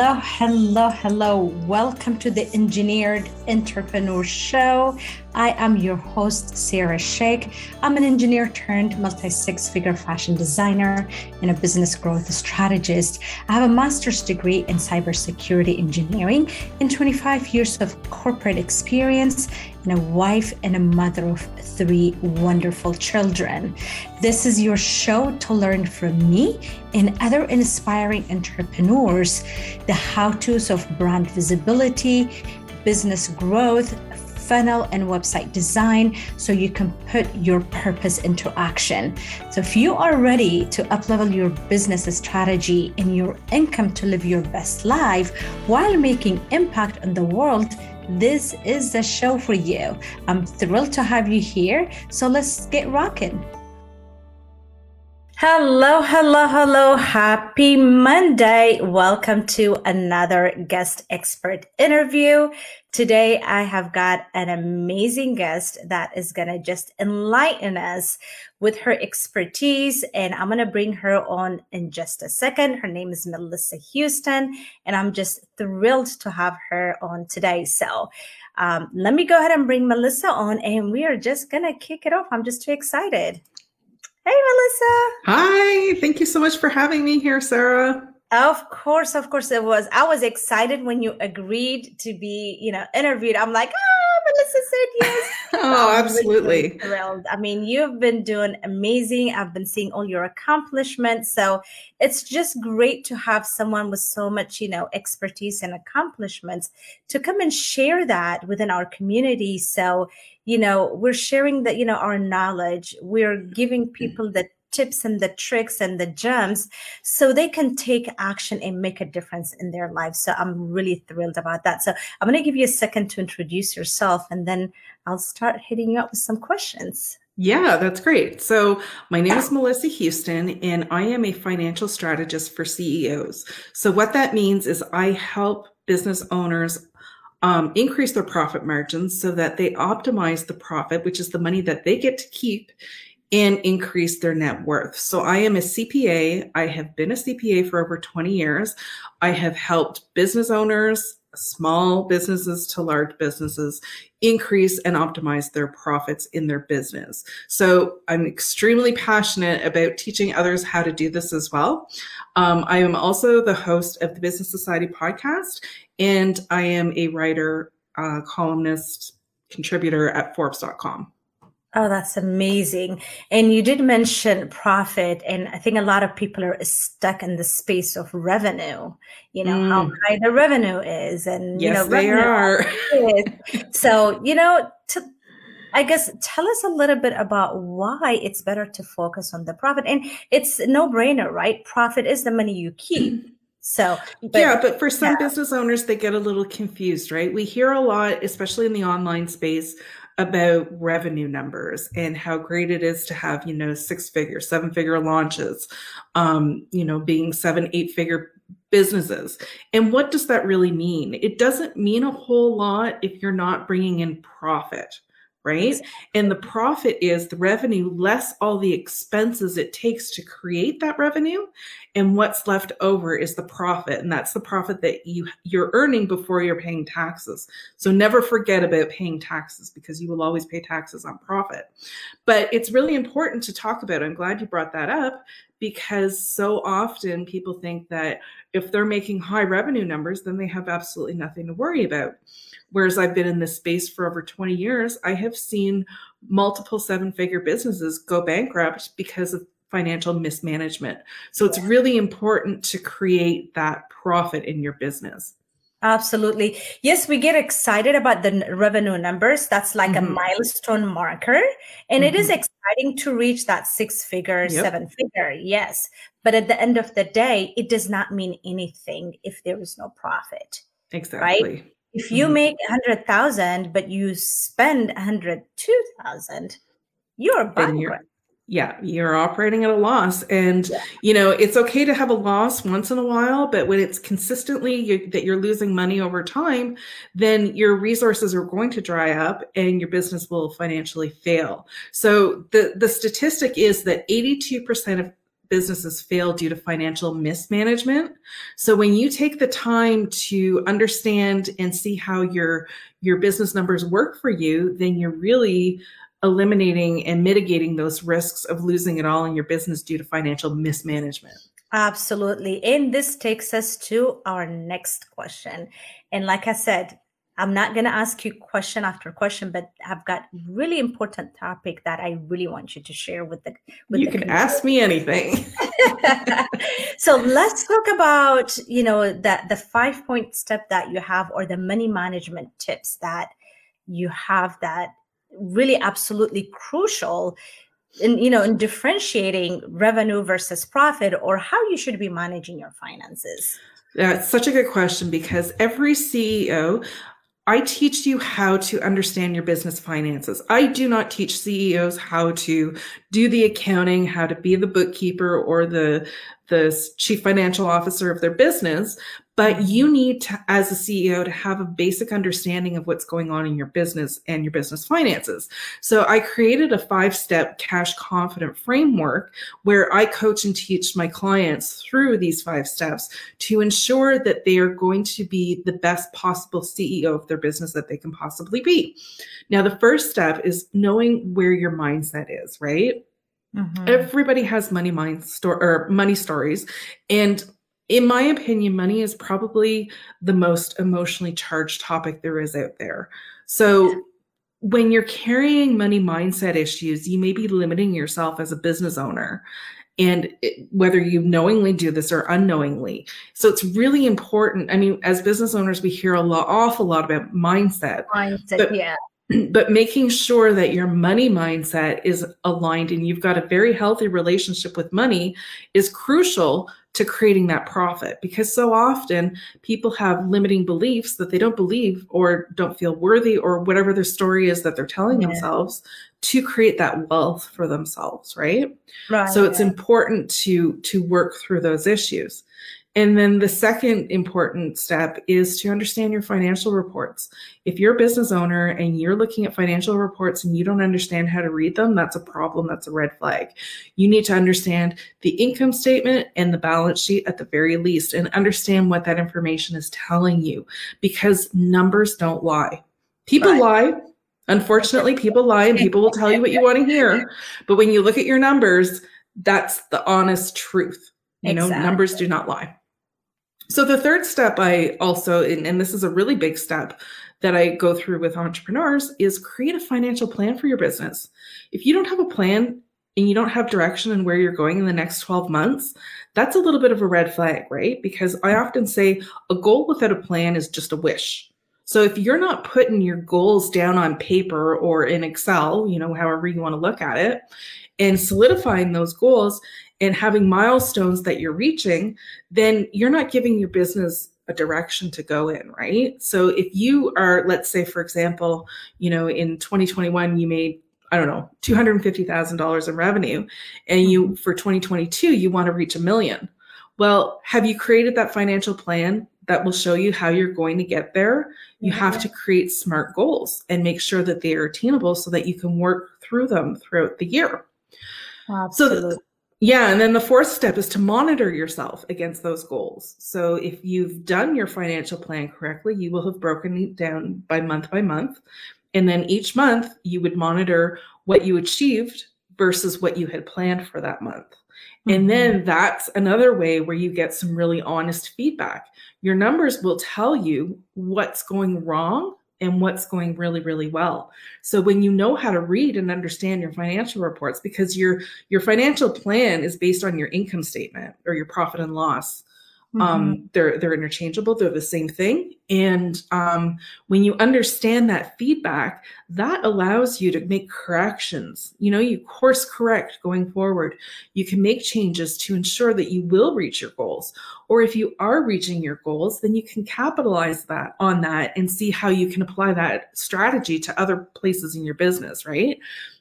Hello, hello, hello. Welcome to the Engineered Entrepreneur Show. I am your host, Sarah Sheikh. I'm an engineer turned multi six figure fashion designer and a business growth strategist. I have a master's degree in cybersecurity engineering and 25 years of corporate experience and a wife and a mother of three wonderful children. This is your show to learn from me and other inspiring entrepreneurs the how to's of brand visibility, business growth, funnel and website design so you can put your purpose into action. So if you are ready to uplevel your business strategy and your income to live your best life while making impact on the world, this is the show for you. I'm thrilled to have you here. So let's get rocking. Hello, hello, hello. Happy Monday. Welcome to another guest expert interview. Today, I have got an amazing guest that is going to just enlighten us with her expertise. And I'm going to bring her on in just a second. Her name is Melissa Houston, and I'm just thrilled to have her on today. So, um, let me go ahead and bring Melissa on, and we are just going to kick it off. I'm just too excited. Hey, Melissa. Hi. Thank you so much for having me here, Sarah. Of course, of course it was. I was excited when you agreed to be, you know, interviewed. I'm like, ah, Melissa said yes. Oh, absolutely. Really thrilled. I mean, you've been doing amazing. I've been seeing all your accomplishments. So it's just great to have someone with so much, you know, expertise and accomplishments to come and share that within our community. So, you know, we're sharing that, you know, our knowledge. We're giving mm. people the tips and the tricks and the gems so they can take action and make a difference in their lives. So I'm really thrilled about that. So I'm going to give you a second to introduce yourself and then I'll start hitting you up with some questions. Yeah, that's great. So, my name is Melissa Houston, and I am a financial strategist for CEOs. So, what that means is I help business owners um, increase their profit margins so that they optimize the profit, which is the money that they get to keep and increase their net worth. So I am a CPA. I have been a CPA for over 20 years. I have helped business owners, small businesses to large businesses increase and optimize their profits in their business. So I'm extremely passionate about teaching others how to do this as well. Um, I am also the host of the Business Society podcast, and I am a writer, uh, columnist, contributor at Forbes.com. Oh, that's amazing. And you did mention profit, and I think a lot of people are stuck in the space of revenue, you know, mm. how high the revenue is. And, yes, you know, they are. so, you know, to, I guess tell us a little bit about why it's better to focus on the profit. And it's no brainer, right? Profit is the money you keep. So, but, yeah, but for some yeah. business owners, they get a little confused, right? We hear a lot, especially in the online space, about revenue numbers and how great it is to have you know six figure seven figure launches um you know being seven eight figure businesses. And what does that really mean? It doesn't mean a whole lot if you're not bringing in profit right? And the profit is the revenue less all the expenses it takes to create that revenue. And what's left over is the profit. And that's the profit that you you're earning before you're paying taxes. So never forget about paying taxes because you will always pay taxes on profit. But it's really important to talk about. I'm glad you brought that up because so often people think that if they're making high revenue numbers, then they have absolutely nothing to worry about. Whereas I've been in this space for over 20 years, I have seen multiple seven figure businesses go bankrupt because of financial mismanagement. So it's really important to create that profit in your business. Absolutely. Yes, we get excited about the revenue numbers. That's like mm-hmm. a milestone marker. And mm-hmm. it is mm-hmm. exciting to reach that six figure, yep. seven figure. Yes. But at the end of the day, it does not mean anything if there is no profit. Exactly. Right? If you mm-hmm. make a hundred thousand, but you spend a hundred two thousand, you're bankrupt. Yeah, you're operating at a loss, and yeah. you know it's okay to have a loss once in a while, but when it's consistently you, that you're losing money over time, then your resources are going to dry up, and your business will financially fail. So the the statistic is that 82% of businesses fail due to financial mismanagement. So when you take the time to understand and see how your your business numbers work for you, then you're really eliminating and mitigating those risks of losing it all in your business due to financial mismanagement. Absolutely. And this takes us to our next question. And like I said, I'm not going to ask you question after question, but I've got really important topic that I really want you to share with the. With you the can community. ask me anything. so let's talk about you know that the five point step that you have or the money management tips that you have that really absolutely crucial in you know in differentiating revenue versus profit or how you should be managing your finances. That's such a good question because every CEO I teach you how to understand your business finances. I do not teach CEOs how to do the accounting, how to be the bookkeeper or the the chief financial officer of their business, but you need to, as a CEO, to have a basic understanding of what's going on in your business and your business finances. So I created a five step cash confident framework where I coach and teach my clients through these five steps to ensure that they are going to be the best possible CEO of their business that they can possibly be. Now, the first step is knowing where your mindset is, right? Mm-hmm. Everybody has money mind store or money stories. And in my opinion, money is probably the most emotionally charged topic there is out there. So when you're carrying money mindset issues, you may be limiting yourself as a business owner. And it, whether you knowingly do this or unknowingly. So it's really important. I mean, as business owners, we hear a lot, awful lot about mindset. Mindset, yeah but making sure that your money mindset is aligned and you've got a very healthy relationship with money is crucial to creating that profit. Because so often people have limiting beliefs that they don't believe or don't feel worthy or whatever their story is that they're telling yeah. themselves to create that wealth for themselves right? Right so it's important to to work through those issues and then the second important step is to understand your financial reports. If you're a business owner and you're looking at financial reports and you don't understand how to read them, that's a problem. That's a red flag. You need to understand the income statement and the balance sheet at the very least and understand what that information is telling you because numbers don't lie. People right. lie. Unfortunately, people lie and people will tell you what you want to hear. But when you look at your numbers, that's the honest truth. You exactly. know, numbers do not lie. So the third step I also, and, and, this is a really big step that I go through with entrepreneurs, is create a financial plan for your business. If you don't have a plan and you don't have direction in where you're going in the next 12 months, that's a little bit of a red flag, right? Because I often say a goal without a plan is just a wish. So if you're not putting your goals down on paper or in Excel, you know, however you want to look at it, and solidifying those goals and having milestones that you're reaching, then you're not giving your business a direction to go in, right? So if you are, let's say, for example, you know, in 2021, you made I don't know, $250,000 in revenue and you mm-hmm. for 2022 you want to reach a million. Well, have you created that financial plan that will show you how you're going to get there? You have to create smart goals and make sure that they are attainable so that you can work through them throughout the year. Absolutely. So yeah, and then the fourth step is to monitor yourself against those goals. So if you've done your financial plan correctly, you will have broken it down by month by month. And then each month you would monitor what you achieved versus what you had planned for that month. Mm-hmm. And then that's another way where you get some really honest feedback. Your numbers will tell you what's going wrong and what's going really really well. So when you know how to read and understand your financial reports because your your financial plan is based on your income statement or your profit and loss mm-hmm. Um, they're they're interchangeable. They're the same thing. And um, when you understand that feedback, that allows you to make corrections. You know, you course correct going forward. You can make changes to ensure that you will reach your goals. Or if you are reaching your goals, then you can capitalize that on that and see how you can apply that strategy to other places in your business, right?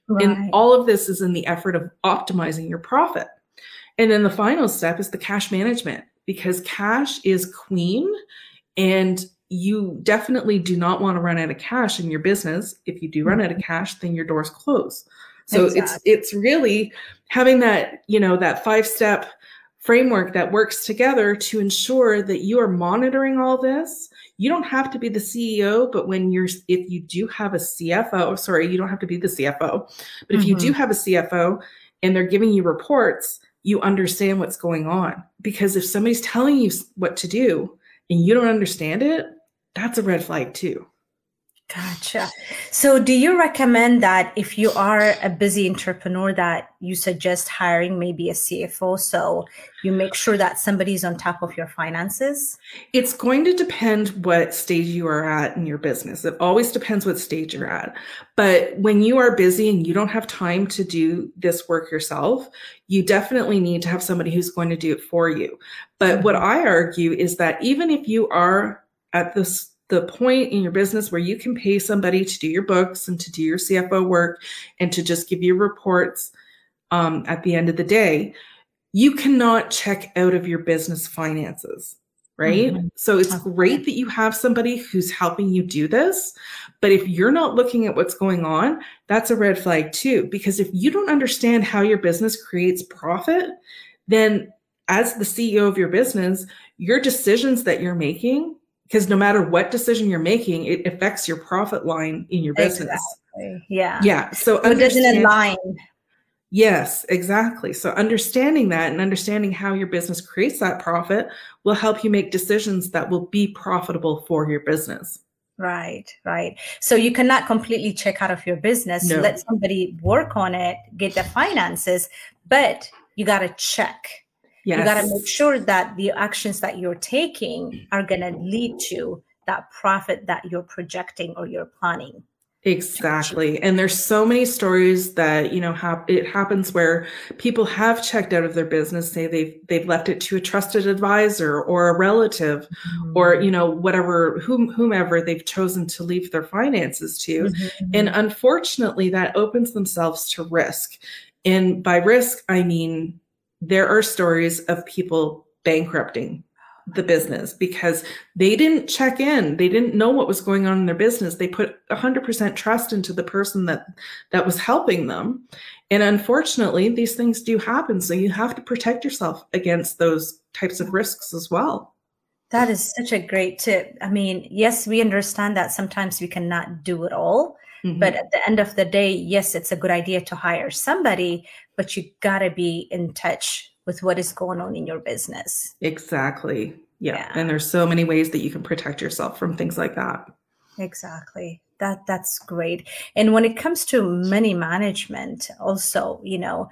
right. And all of this is in the effort of optimizing your profit. And then the final step is the cash management because cash is queen and you definitely do not want to run out of cash in your business. If you do run out of mm-hmm. cash, then your doors close. So exactly. it's it's really having that, you know, that five step framework that works together to ensure that you are monitoring all this. You don't have to be the CEO, but when you're if you do have a CFO, sorry, you don't have to be the CFO, but if mm-hmm. you do mm-hmm. have a CFO and they're giving you reports, you understand what's going on. Because if somebody's telling you what to do and you don't understand it, that's a red flag too. Gotcha. So, do you recommend that if you are a busy entrepreneur, that you suggest hiring maybe a CFO so you make sure that somebody's on top of your finances? It's going to depend what stage you are at in your business. It always depends what stage you're at. But when you are busy and you don't have time to do this work yourself, you definitely need to have somebody who's going to do it for you. But what mm-hmm. I argue is that even if you are at this the point in your business where you can pay somebody to do your books and to do your CFO work and to just give you reports um, at the end of the day, you cannot check out of your business finances, right? Mm-hmm. So it's great that you have somebody who's helping you do this. But if you're not looking at what's going on, that's a red flag too. Because if you don't understand how your business creates profit, then as the CEO of your business, your decisions that you're making because no matter what decision you're making, it affects your profit line in your business. Exactly. Yeah. Yeah. So, so it doesn't align. Yes, exactly. So understanding that and understanding how your business creates that profit will help you make decisions that will be profitable for your business. Right, right. So you cannot completely check out of your business. No. Let somebody work on it, get the finances, but you got to check Yes. You got to make sure that the actions that you're taking are going to lead to that profit that you're projecting or you're planning. Exactly. And there's so many stories that, you know, hap- it happens where people have checked out of their business, say they've they've left it to a trusted advisor or a relative mm-hmm. or, you know, whatever whom, whomever they've chosen to leave their finances to. Mm-hmm. And unfortunately, that opens themselves to risk. And by risk, I mean there are stories of people bankrupting the business because they didn't check in. They didn't know what was going on in their business. They put 100% trust into the person that that was helping them. And unfortunately these things do happen. So you have to protect yourself against those types of risks as well. That is such a great tip. I mean yes we understand that sometimes we cannot do it all mm-hmm. but at the end of the day yes it's a good idea to hire somebody but you got to be in touch with what is going on in your business. Exactly. Yeah. yeah. And there's so many ways that you can protect yourself from things like that. Exactly. That that's great. And when it comes to money management, also, you know,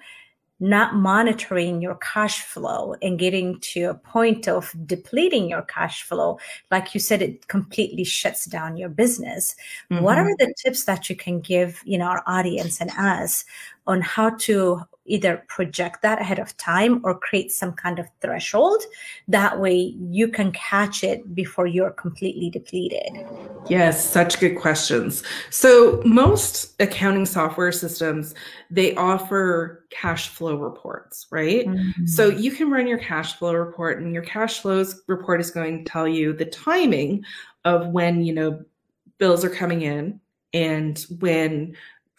not monitoring your cash flow and getting to a point of depleting your cash flow, like you said, it completely shuts down your business. Mm-hmm. What are the tips that you can give, you know, our audience and us on how to either project that ahead of time or create some kind of threshold. That way you can catch it before you're completely depleted. Yes, such good questions. So most accounting software systems, they offer cash flow reports, right? Mm-hmm. So you can run your cash flow report and your cash flows report is going to tell you the timing of when, you know, bills are coming in and when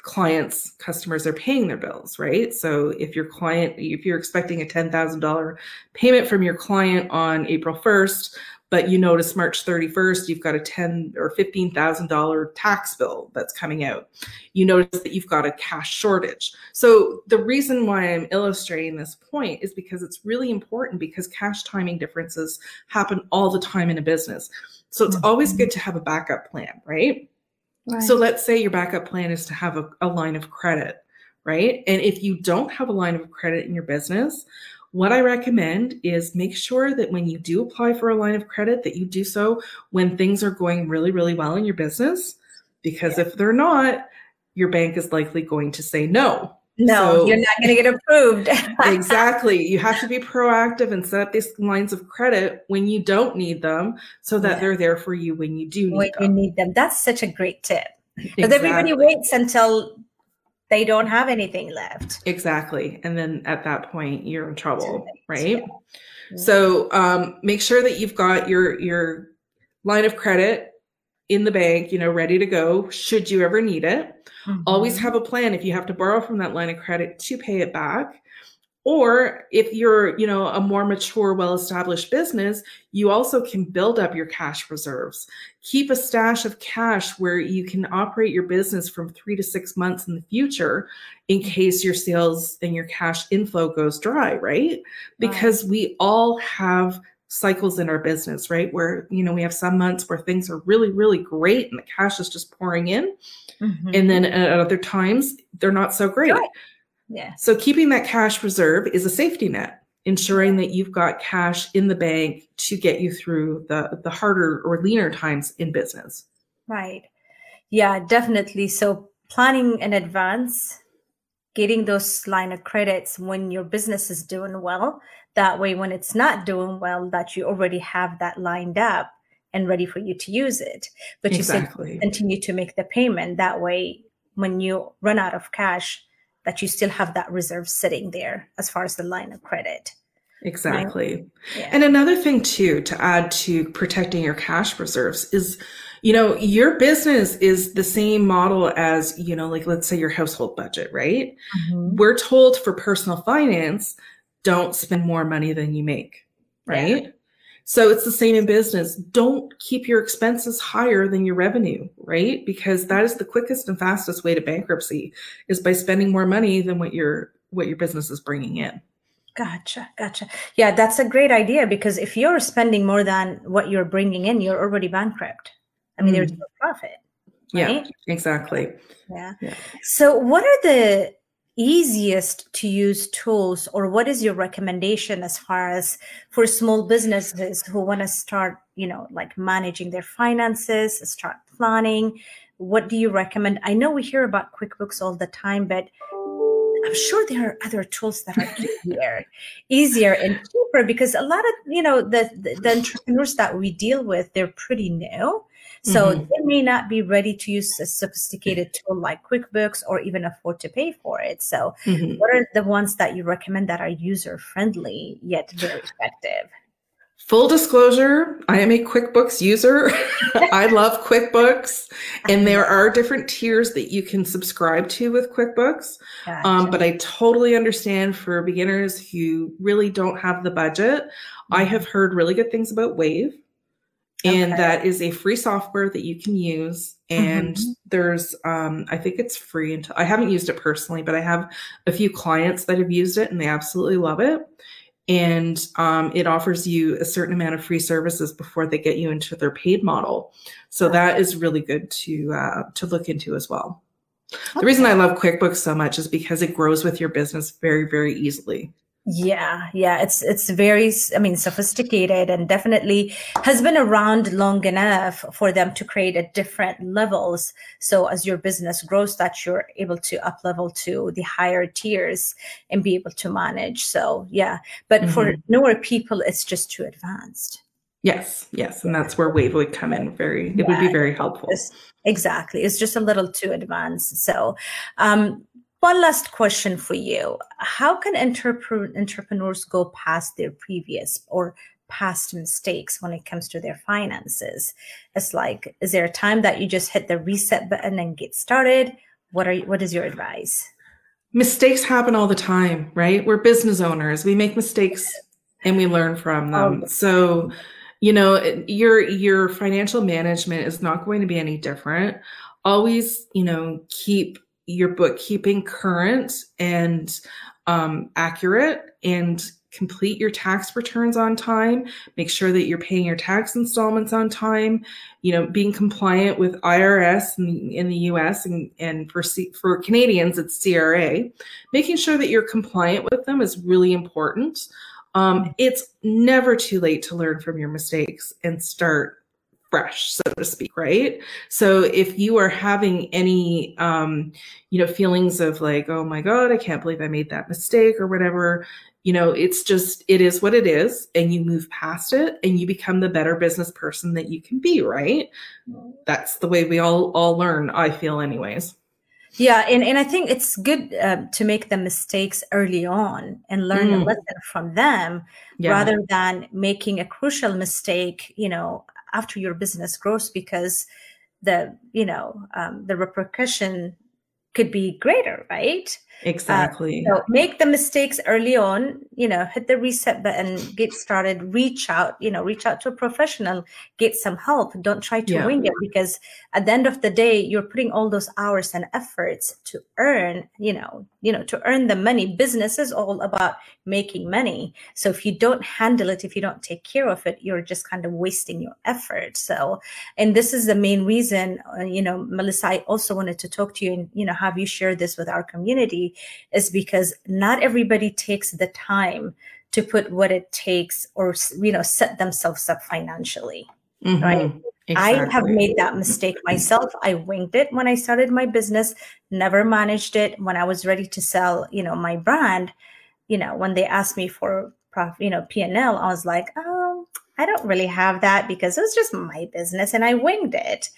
clients customers are paying their bills right? So if your client if you're expecting a $10000 payment from your client on april 1st but you notice march 31st you've got a 10 or $15000 tax bill that's coming out you notice that you've got a cash shortage. So the reason why i'm illustrating this point is because it's really important because cash timing differences happen all the time in a business. So it's always mm-hmm. good to have a backup plan right so let's say your backup plan is to have a, a line of credit, right? And if you don't have a line of credit in your business, what I recommend is make sure that when you do apply for a line of credit that you do so when things are going really really well in your business because if they're not your bank is likely going to say no no, so, you're not going to get approved. exactly. You have to be proactive and set up these lines of credit when you don't need them so that yeah. they're there for you when you do need when them. you need them. That's such a great tip. Because exactly. everybody waits until they don't have anything left. Exactly. And then at that point you're in trouble, right? Yeah. So um, make sure that you've got your your line of credit in the bank, you know, ready to go should you ever need it. Mm-hmm. Always have a plan if you have to borrow from that line of credit to pay it back. Or if you're, you know, a more mature, well-established business, you also can build up your cash reserves. Keep a stash of cash where you can operate your business from 3 to 6 months in the future in case your sales and your cash inflow goes dry, right? Because we all have cycles in our business, right? Where, you know, we have some months where things are really, really great and the cash is just pouring in. Mm-hmm. And then at other times, they're not so great. Right. Yeah. So keeping that cash reserve is a safety net, ensuring that you've got cash in the bank to get you through the, the harder or leaner times in business. Right. Yeah, definitely. So planning in advance, getting those line of credits when your business is doing well that way, when it's not doing well, that you already have that lined up and ready for you to use it. But exactly. you continue to make the payment. That way, when you run out of cash, that you still have that reserve sitting there as far as the line of credit. Exactly. Right? Yeah. And another thing too to add to protecting your cash reserves is you know, your business is the same model as, you know, like let's say your household budget, right? Mm-hmm. We're told for personal finance don't spend more money than you make, right? Yeah. So it's the same in business. Don't keep your expenses higher than your revenue, right? Because that is the quickest and fastest way to bankruptcy is by spending more money than what your what your business is bringing in. Gotcha, gotcha. Yeah, that's a great idea because if you're spending more than what you're bringing in, you're already bankrupt. I mean, mm. there's no profit. Right? Yeah, exactly. Yeah. yeah. So, what are the easiest to use tools or what is your recommendation as far as for small businesses who want to start you know like managing their finances start planning? What do you recommend? I know we hear about quickbooks all the time but i'm sure there are other tools that are easier easier and cheaper because a lot of you know the, the, the entrepreneurs that we deal with they're pretty new so mm-hmm. they may not be ready to use a sophisticated tool like QuickBooks or even afford to pay for it. So, mm-hmm. what are the ones that you recommend that are user friendly yet very effective? Full disclosure, I am a QuickBooks user. I love QuickBooks, and there are different tiers that you can subscribe to with QuickBooks. Um, gotcha. Um, but I totally understand for beginners who really don't have the budget. I mm-hmm. have heard really good things about Wave and okay. that is a free software that you can use and mm-hmm. there's um, i think it's free until i haven't used it personally but i have a few clients that have used it and they absolutely love it and um, it offers you a certain amount of free services before they get you into their paid model so okay. that is really good to uh, to look into as well okay. the reason i love quickbooks so much is because it grows with your business very very easily yeah, yeah, it's it's very I mean sophisticated and definitely has been around long enough for them to create at different levels. So as your business grows that you're able to up level to the higher tiers and be able to manage. So yeah, but mm-hmm. for newer people it's just too advanced. Yes, yes, and that's where Wave would come in very it yeah, would be very helpful. Exactly. It's just a little too advanced. So um one last question for you. How can entrep- entrepreneurs go past their previous or past mistakes when it comes to their finances? It's like, is there a time that you just hit the reset button and get started? What are you, what is your advice? Mistakes happen all the time, right? We're business owners. We make mistakes and we learn from them. Oh. So, you know, your your financial management is not going to be any different. Always, you know, keep your bookkeeping current and um, accurate and complete your tax returns on time. Make sure that you're paying your tax installments on time. You know being compliant with irs in the, in the us and, and for C, for canadians it's cra making sure that you're compliant with them is really important. Um, it's never too late to learn from your mistakes and start fresh so to speak right so if you are having any um you know feelings of like oh my god i can't believe i made that mistake or whatever you know it's just it is what it is and you move past it and you become the better business person that you can be right that's the way we all all learn i feel anyways yeah and, and i think it's good uh, to make the mistakes early on and learn mm. a lesson from them yeah. rather than making a crucial mistake you know after your business grows because the you know um, the repercussion could be greater right Exactly. Uh, so make the mistakes early on, you know, hit the reset button, get started, reach out, you know, reach out to a professional, get some help. Don't try to yeah. wing it because at the end of the day, you're putting all those hours and efforts to earn, you know, you know, to earn the money. Business is all about making money. So if you don't handle it, if you don't take care of it, you're just kind of wasting your effort. So, and this is the main reason, uh, you know, Melissa, I also wanted to talk to you and, you know, have you share this with our community is because not everybody takes the time to put what it takes or you know set themselves up financially mm-hmm. right? Exactly. i have made that mistake myself. I winged it when i started my business never managed it. When i was ready to sell you know my brand you know when they asked me for prof you know p&l i was like oh i don't really have that because it was just my business and i winged it.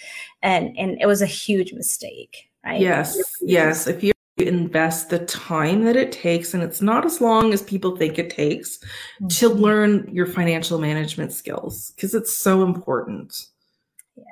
And and it was a huge mistake right yes yes if you invest the time that it takes, and it's not as long as people think it takes, mm-hmm. to learn your financial management skills because it's so important. Yeah,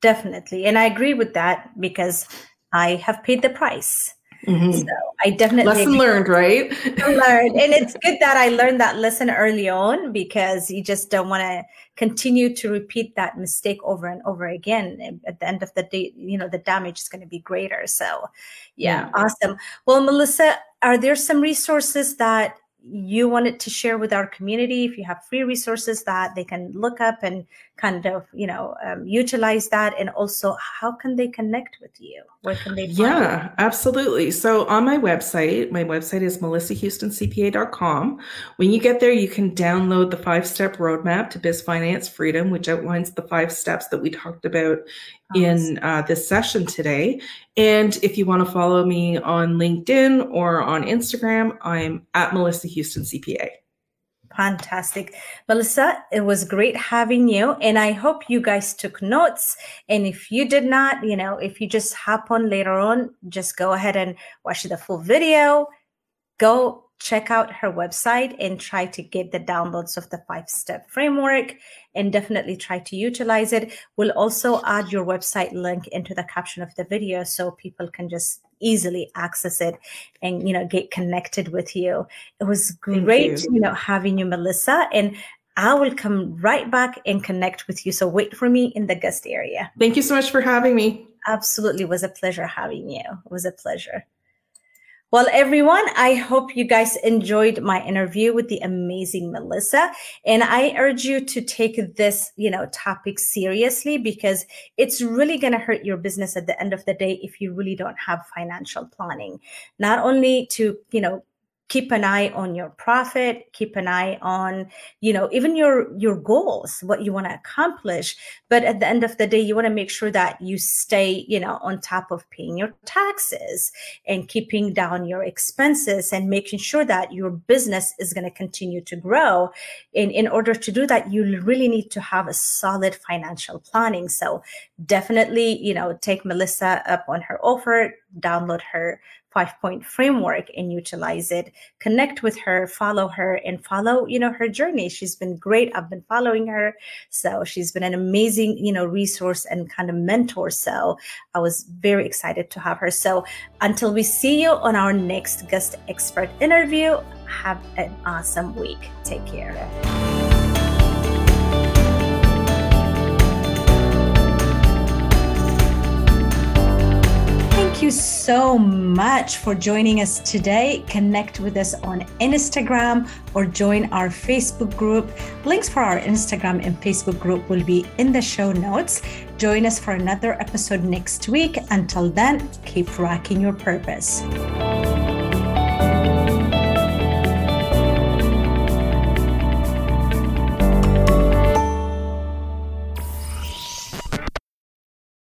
definitely. And I agree with that because I have paid the price. Mm-hmm. So I definitely lesson learned, right? learned, and it's good that I learned that lesson early on because you just don't want to continue to repeat that mistake over and over again. At the end of the day, you know the damage is going to be greater. So, yeah, yeah. awesome. Well, Melissa, are there some resources that you wanted to share with our community if you have free resources that they can look up and kind of you know um, utilize that and also how can they connect with you? Where can they yeah you? absolutely. So on my website my website is melissahoustoncpa.com when you get there you can download the five step roadmap to biz finance freedom which outlines the five steps that we talked about in uh, this session today. And if you want to follow me on LinkedIn or on Instagram, I'm at Melissa Houston CPA. Fantastic. Melissa, it was great having you. And I hope you guys took notes. And if you did not, you know, if you just hop on later on, just go ahead and watch the full video. Go check out her website and try to get the downloads of the five step framework and definitely try to utilize it. We'll also add your website link into the caption of the video so people can just easily access it and you know get connected with you. It was great, you. you know, having you, Melissa. And I will come right back and connect with you. So wait for me in the guest area. Thank you so much for having me. Absolutely. It was a pleasure having you. It was a pleasure. Well, everyone, I hope you guys enjoyed my interview with the amazing Melissa. And I urge you to take this, you know, topic seriously because it's really going to hurt your business at the end of the day if you really don't have financial planning. Not only to, you know, keep an eye on your profit keep an eye on you know even your your goals what you want to accomplish. But at the end of the day you want to make sure that you stay you know on top of paying your taxes and keeping down your expenses and making sure that your business is going to continue to grow. In in order to do that you really need to have a solid financial planning. So definitely you know take melissa up on her offer download her five point framework and utilize it connect with her follow her and follow you know her journey. She's been great. I've been following her. So she's been an amazing you know resource and kind of mentor. So i was very excited to have her. So until we see you on our next guest expert interview have an awesome week. Take care Thank you so much for joining us today. Connect with us on Instagram or join our Facebook group. Links for our Instagram and Facebook group will be in the show notes. Join us for another episode next week. Until then, keep rocking your purpose.